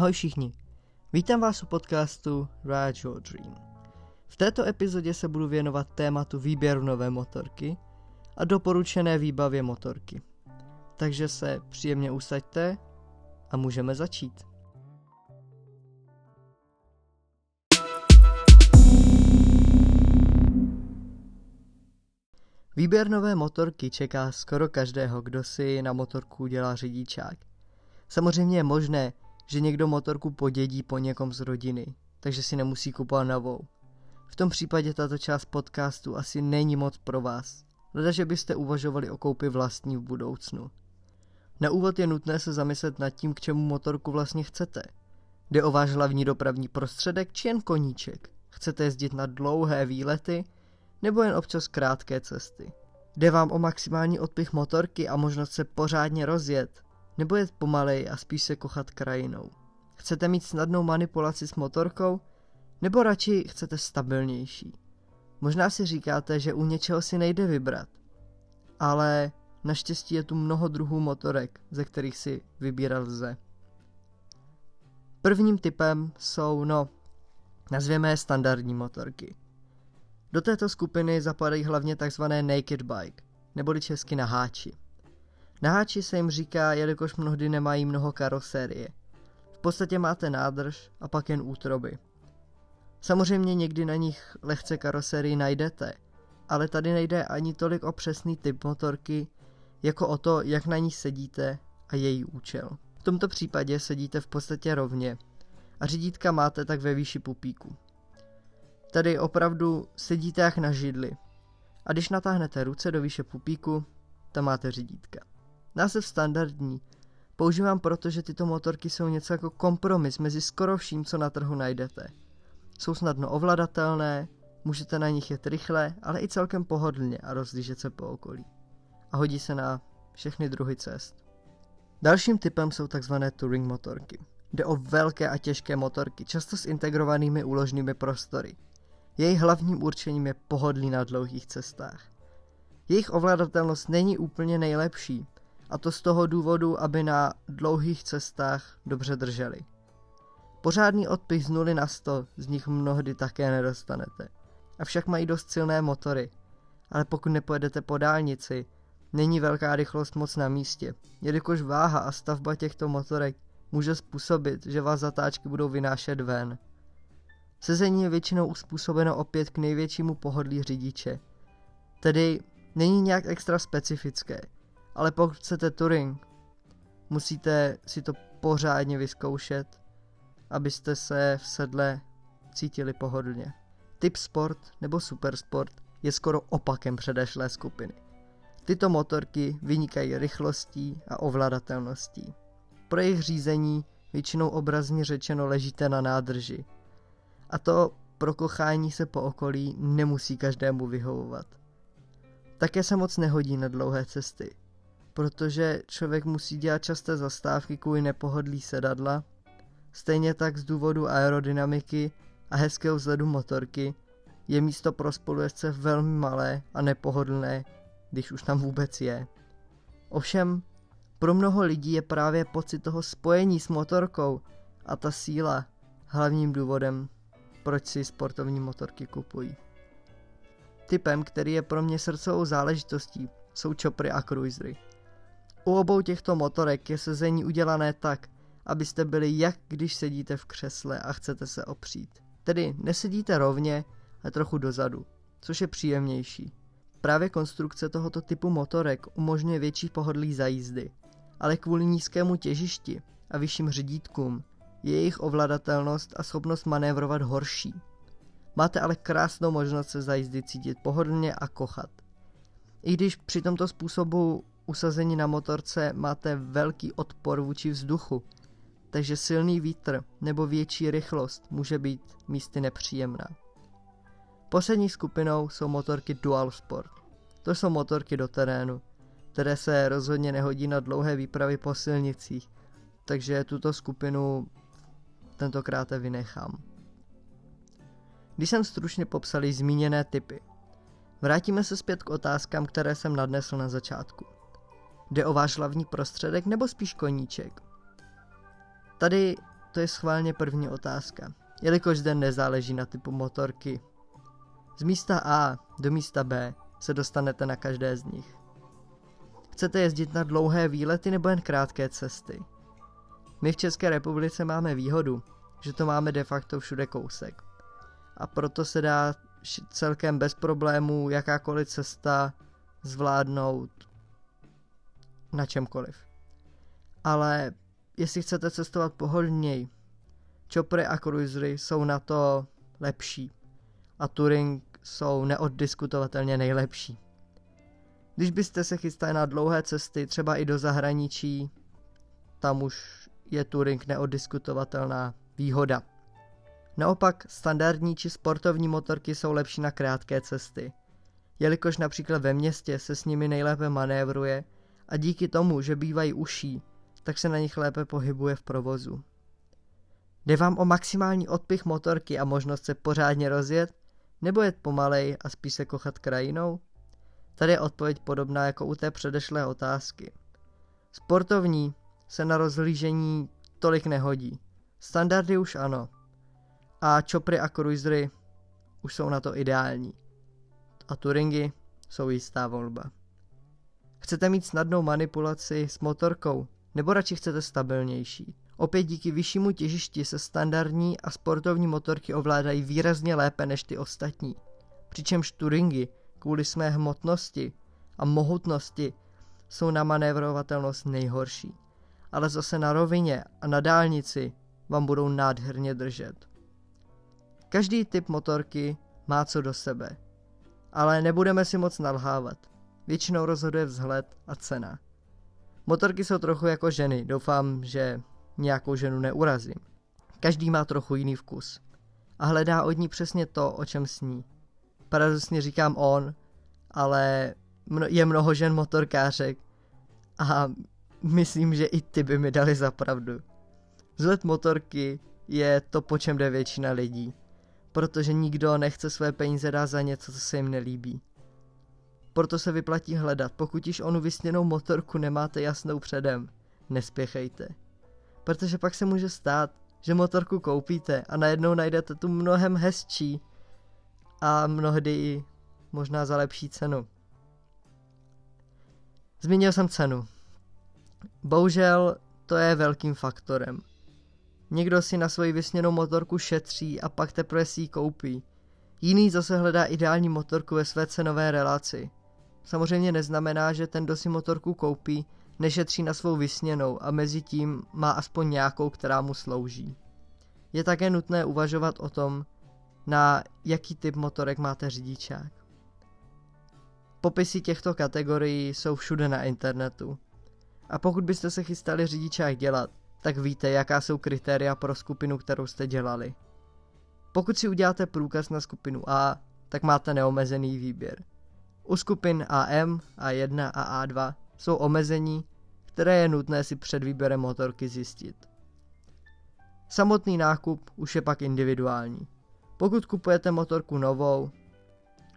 Ahoj všichni, vítám vás u podcastu Ride Your Dream. V této epizodě se budu věnovat tématu výběru nové motorky a doporučené výbavě motorky. Takže se příjemně usaďte a můžeme začít. Výběr nové motorky čeká skoro každého, kdo si na motorku dělá řidičák. Samozřejmě je možné, že někdo motorku podědí po někom z rodiny, takže si nemusí kupovat novou. V tom případě tato část podcastu asi není moc pro vás, leda že byste uvažovali o koupi vlastní v budoucnu. Na úvod je nutné se zamyslet nad tím, k čemu motorku vlastně chcete. Jde o váš hlavní dopravní prostředek či jen koníček? Chcete jezdit na dlouhé výlety nebo jen občas krátké cesty? Jde vám o maximální odpich motorky a možnost se pořádně rozjet, nebo jet pomalej a spíš se kochat krajinou? Chcete mít snadnou manipulaci s motorkou, nebo radši chcete stabilnější? Možná si říkáte, že u něčeho si nejde vybrat, ale naštěstí je tu mnoho druhů motorek, ze kterých si vybírat lze. Prvním typem jsou, no, nazvěme je standardní motorky. Do této skupiny zapadají hlavně tzv. naked bike, neboli česky na háči. Na háči se jim říká, jelikož mnohdy nemají mnoho karosérie. V podstatě máte nádrž a pak jen útroby. Samozřejmě někdy na nich lehce karosérii najdete, ale tady nejde ani tolik o přesný typ motorky, jako o to, jak na ní sedíte a její účel. V tomto případě sedíte v podstatě rovně a řídítka máte tak ve výši pupíku. Tady opravdu sedíte jak na židli. A když natáhnete ruce do výše pupíku, tam máte řídítka. Název standardní. Používám proto, že tyto motorky jsou něco jako kompromis mezi skoro vším, co na trhu najdete. Jsou snadno ovladatelné, můžete na nich jet rychle, ale i celkem pohodlně a rozlížet se po okolí. A hodí se na všechny druhy cest. Dalším typem jsou tzv. touring motorky. Jde o velké a těžké motorky, často s integrovanými úložnými prostory. Jejich hlavním určením je pohodlí na dlouhých cestách. Jejich ovladatelnost není úplně nejlepší, a to z toho důvodu, aby na dlouhých cestách dobře drželi. Pořádný odpich z 0 na 100 z nich mnohdy také nedostanete. Avšak mají dost silné motory, ale pokud nepojedete po dálnici, není velká rychlost moc na místě, jelikož váha a stavba těchto motorek může způsobit, že vás zatáčky budou vynášet ven. Sezení je většinou uspůsobeno opět k největšímu pohodlí řidiče. Tedy není nějak extra specifické, ale pokud chcete touring, musíte si to pořádně vyzkoušet, abyste se v sedle cítili pohodlně. Typ sport nebo supersport je skoro opakem předešlé skupiny. Tyto motorky vynikají rychlostí a ovladatelností. Pro jejich řízení většinou obrazně řečeno ležíte na nádrži. A to pro kochání se po okolí nemusí každému vyhovovat. Také se moc nehodí na dlouhé cesty, protože člověk musí dělat časté zastávky kvůli nepohodlí sedadla, stejně tak z důvodu aerodynamiky a hezkého vzhledu motorky je místo pro spolujezdce velmi malé a nepohodlné, když už tam vůbec je. Ovšem, pro mnoho lidí je právě pocit toho spojení s motorkou a ta síla hlavním důvodem, proč si sportovní motorky kupují. Typem, který je pro mě srdcovou záležitostí, jsou čopry a cruisery. U obou těchto motorek je sezení udělané tak, abyste byli jak když sedíte v křesle a chcete se opřít. Tedy nesedíte rovně, ale trochu dozadu, což je příjemnější. Právě konstrukce tohoto typu motorek umožňuje větší pohodlí za jízdy, ale kvůli nízkému těžišti a vyšším řídítkům je jejich ovladatelnost a schopnost manévrovat horší. Máte ale krásnou možnost se za jízdy cítit pohodlně a kochat. I když při tomto způsobu usazení na motorce máte velký odpor vůči vzduchu, takže silný vítr nebo větší rychlost může být místy nepříjemná. Poslední skupinou jsou motorky Dual Sport. To jsou motorky do terénu, které se rozhodně nehodí na dlouhé výpravy po silnicích, takže tuto skupinu tentokrát vynechám. Když jsem stručně popsal zmíněné typy, vrátíme se zpět k otázkám, které jsem nadnesl na začátku. Jde o váš hlavní prostředek nebo spíš koníček? Tady to je schválně první otázka, jelikož zde nezáleží na typu motorky. Z místa A do místa B se dostanete na každé z nich. Chcete jezdit na dlouhé výlety nebo jen krátké cesty? My v České republice máme výhodu, že to máme de facto všude kousek. A proto se dá celkem bez problémů jakákoliv cesta zvládnout na čemkoliv. Ale jestli chcete cestovat pohodlněji, choppery a cruisery jsou na to lepší a touring jsou neoddiskutovatelně nejlepší. Když byste se chystali na dlouhé cesty, třeba i do zahraničí, tam už je touring neoddiskutovatelná výhoda. Naopak standardní či sportovní motorky jsou lepší na krátké cesty, jelikož například ve městě se s nimi nejlépe manévruje a díky tomu, že bývají uší, tak se na nich lépe pohybuje v provozu. Jde vám o maximální odpich motorky a možnost se pořádně rozjet, nebo jet pomalej a spíš se kochat krajinou? Tady je odpověď podobná jako u té předešlé otázky. Sportovní se na rozhlížení tolik nehodí. Standardy už ano. A chopry a cruisery už jsou na to ideální. A touringy jsou jistá volba. Chcete mít snadnou manipulaci s motorkou, nebo radši chcete stabilnější? Opět díky vyššímu těžišti se standardní a sportovní motorky ovládají výrazně lépe než ty ostatní. Přičemž touringy kvůli své hmotnosti a mohutnosti jsou na manévrovatelnost nejhorší. Ale zase na rovině a na dálnici vám budou nádherně držet. Každý typ motorky má co do sebe, ale nebudeme si moc nalhávat. Většinou rozhoduje vzhled a cena. Motorky jsou trochu jako ženy, doufám, že nějakou ženu neurazím. Každý má trochu jiný vkus a hledá od ní přesně to, o čem sní. Paradoxně říkám on, ale je mnoho žen motorkářek a myslím, že i ty by mi dali za pravdu. Vzhled motorky je to, po čem jde většina lidí, protože nikdo nechce své peníze dát za něco, co se jim nelíbí. Proto se vyplatí hledat, pokud již onu vysněnou motorku nemáte jasnou předem, nespěchejte. Protože pak se může stát, že motorku koupíte a najednou najdete tu mnohem hezčí a mnohdy i možná za lepší cenu. Zmínil jsem cenu. Bohužel to je velkým faktorem. Někdo si na svoji vysněnou motorku šetří a pak teprve si ji koupí. Jiný zase hledá ideální motorku ve své cenové relaci. Samozřejmě neznamená, že ten, kdo si motorku koupí, nešetří na svou vysněnou a mezi tím má aspoň nějakou, která mu slouží. Je také nutné uvažovat o tom, na jaký typ motorek máte řidičák. Popisy těchto kategorií jsou všude na internetu. A pokud byste se chystali řidičák dělat, tak víte, jaká jsou kritéria pro skupinu, kterou jste dělali. Pokud si uděláte průkaz na skupinu A, tak máte neomezený výběr. U skupin AM, A1 a A2 jsou omezení, které je nutné si před výběrem motorky zjistit. Samotný nákup už je pak individuální. Pokud kupujete motorku novou,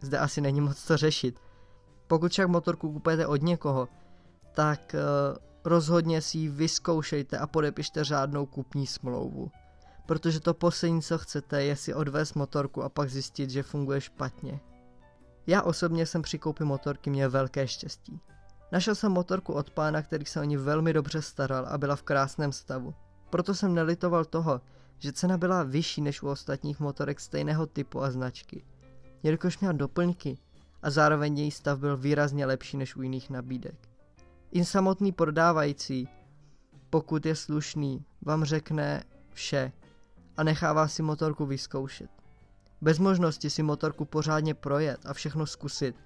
zde asi není moc co řešit. Pokud však motorku kupujete od někoho, tak uh, rozhodně si ji vyzkoušejte a podepište řádnou kupní smlouvu. Protože to poslední, co chcete, je si odvést motorku a pak zjistit, že funguje špatně. Já osobně jsem při koupi motorky měl velké štěstí. Našel jsem motorku od pána, který se o ní velmi dobře staral a byla v krásném stavu. Proto jsem nelitoval toho, že cena byla vyšší než u ostatních motorek stejného typu a značky. Jelikož měl doplňky a zároveň její stav byl výrazně lepší než u jiných nabídek. I samotný prodávající, pokud je slušný, vám řekne vše a nechává si motorku vyzkoušet. Bez možnosti si motorku pořádně projet a všechno zkusit.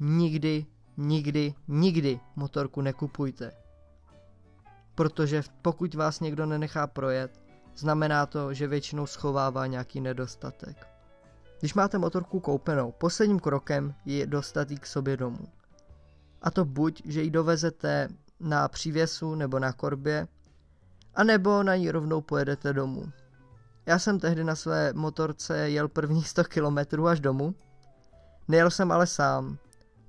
Nikdy, nikdy, nikdy motorku nekupujte. Protože pokud vás někdo nenechá projet, znamená to, že většinou schovává nějaký nedostatek. Když máte motorku koupenou, posledním krokem je dostat ji k sobě domů. A to buď, že ji dovezete na přívěsu nebo na korbě, anebo na ní rovnou pojedete domů. Já jsem tehdy na své motorce jel první 100 km až domů. Nejel jsem ale sám.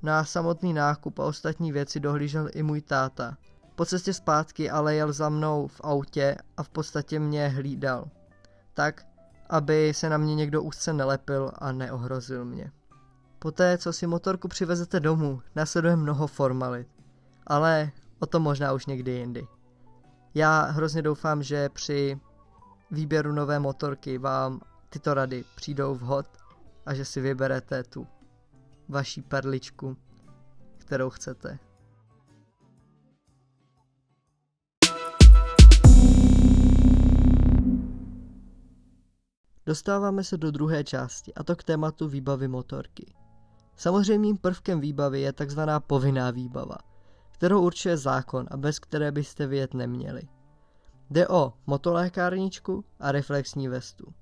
Na samotný nákup a ostatní věci dohlížel i můj táta. Po cestě zpátky ale jel za mnou v autě a v podstatě mě hlídal. Tak, aby se na mě někdo úzce nelepil a neohrozil mě. Poté, co si motorku přivezete domů, následuje mnoho formalit. Ale o tom možná už někdy jindy. Já hrozně doufám, že při výběru nové motorky vám tyto rady přijdou vhod a že si vyberete tu vaší perličku, kterou chcete. Dostáváme se do druhé části, a to k tématu výbavy motorky. Samozřejmým prvkem výbavy je takzvaná povinná výbava, kterou určuje zákon a bez které byste vyjet neměli. Jde o motolékárničku a reflexní vestu.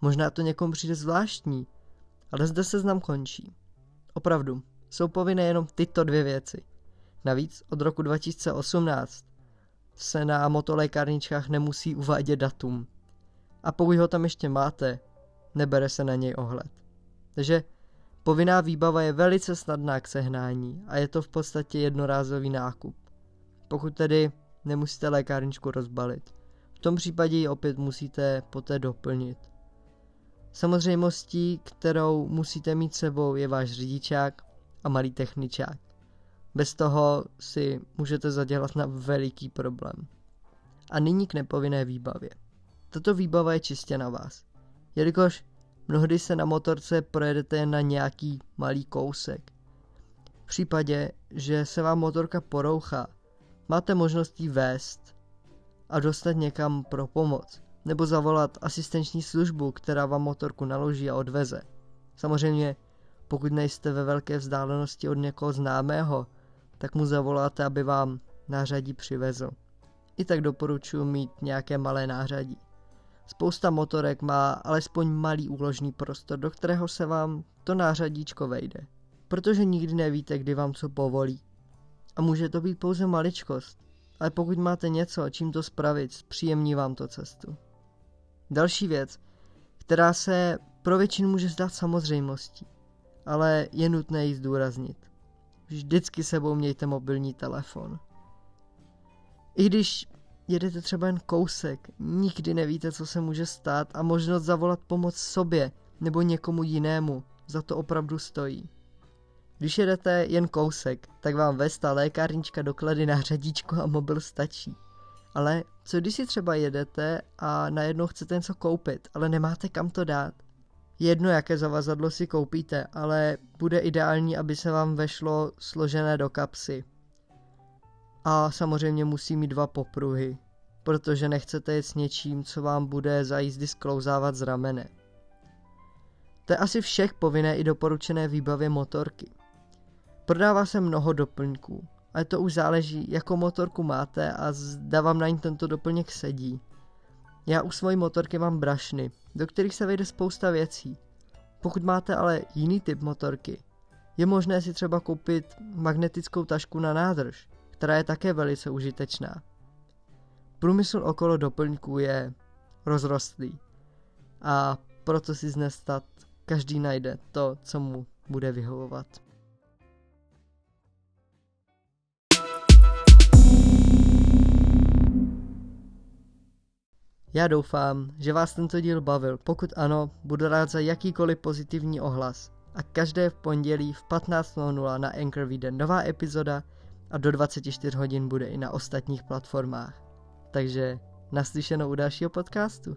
Možná to někomu přijde zvláštní, ale zde se znám končí. Opravdu, jsou povinné jenom tyto dvě věci. Navíc od roku 2018 se na motolékárničkách nemusí uvádět datum. A pokud ho tam ještě máte, nebere se na něj ohled. Takže povinná výbava je velice snadná k sehnání a je to v podstatě jednorázový nákup. Pokud tedy nemusíte lékárničku rozbalit. V tom případě ji opět musíte poté doplnit. Samozřejmostí, kterou musíte mít sebou, je váš řidičák a malý techničák. Bez toho si můžete zadělat na veliký problém. A nyní k nepovinné výbavě. Tato výbava je čistě na vás. Jelikož mnohdy se na motorce projedete jen na nějaký malý kousek. V případě, že se vám motorka porouchá, máte možnost jí vést a dostat někam pro pomoc, nebo zavolat asistenční službu, která vám motorku naloží a odveze. Samozřejmě, pokud nejste ve velké vzdálenosti od někoho známého, tak mu zavoláte, aby vám nářadí přivezl. I tak doporučuji mít nějaké malé nářadí. Spousta motorek má alespoň malý úložný prostor, do kterého se vám to nářadíčko vejde. Protože nikdy nevíte, kdy vám co povolí. A může to být pouze maličkost, ale pokud máte něco, čím to spravit, příjemní vám to cestu. Další věc, která se pro většinu může zdát samozřejmostí, ale je nutné ji zdůraznit. Vždycky sebou mějte mobilní telefon. I když jedete třeba jen kousek, nikdy nevíte, co se může stát a možnost zavolat pomoc sobě nebo někomu jinému za to opravdu stojí. Když jedete jen kousek, tak vám vesta, lékárnička, doklady na řadíčko a mobil stačí. Ale co když si třeba jedete a najednou chcete něco koupit, ale nemáte kam to dát? Jedno, jaké zavazadlo si koupíte, ale bude ideální, aby se vám vešlo složené do kapsy. A samozřejmě musí mít dva popruhy, protože nechcete jet s něčím, co vám bude za jízdy sklouzávat z ramene. To je asi všech povinné i doporučené výbavě motorky. Prodává se mnoho doplňků, ale to už záleží, jakou motorku máte a zda vám na ní tento doplněk sedí. Já u své motorky mám brašny, do kterých se vejde spousta věcí. Pokud máte ale jiný typ motorky, je možné si třeba koupit magnetickou tašku na nádrž, která je také velice užitečná. Průmysl okolo doplňků je rozrostlý a proto si znestat každý najde to, co mu bude vyhovovat. Já doufám, že vás tento díl bavil. Pokud ano, budu rád za jakýkoliv pozitivní ohlas. A každé v pondělí v 15.00 na Anchor vyjde nová epizoda a do 24 hodin bude i na ostatních platformách. Takže naslyšenou u dalšího podcastu.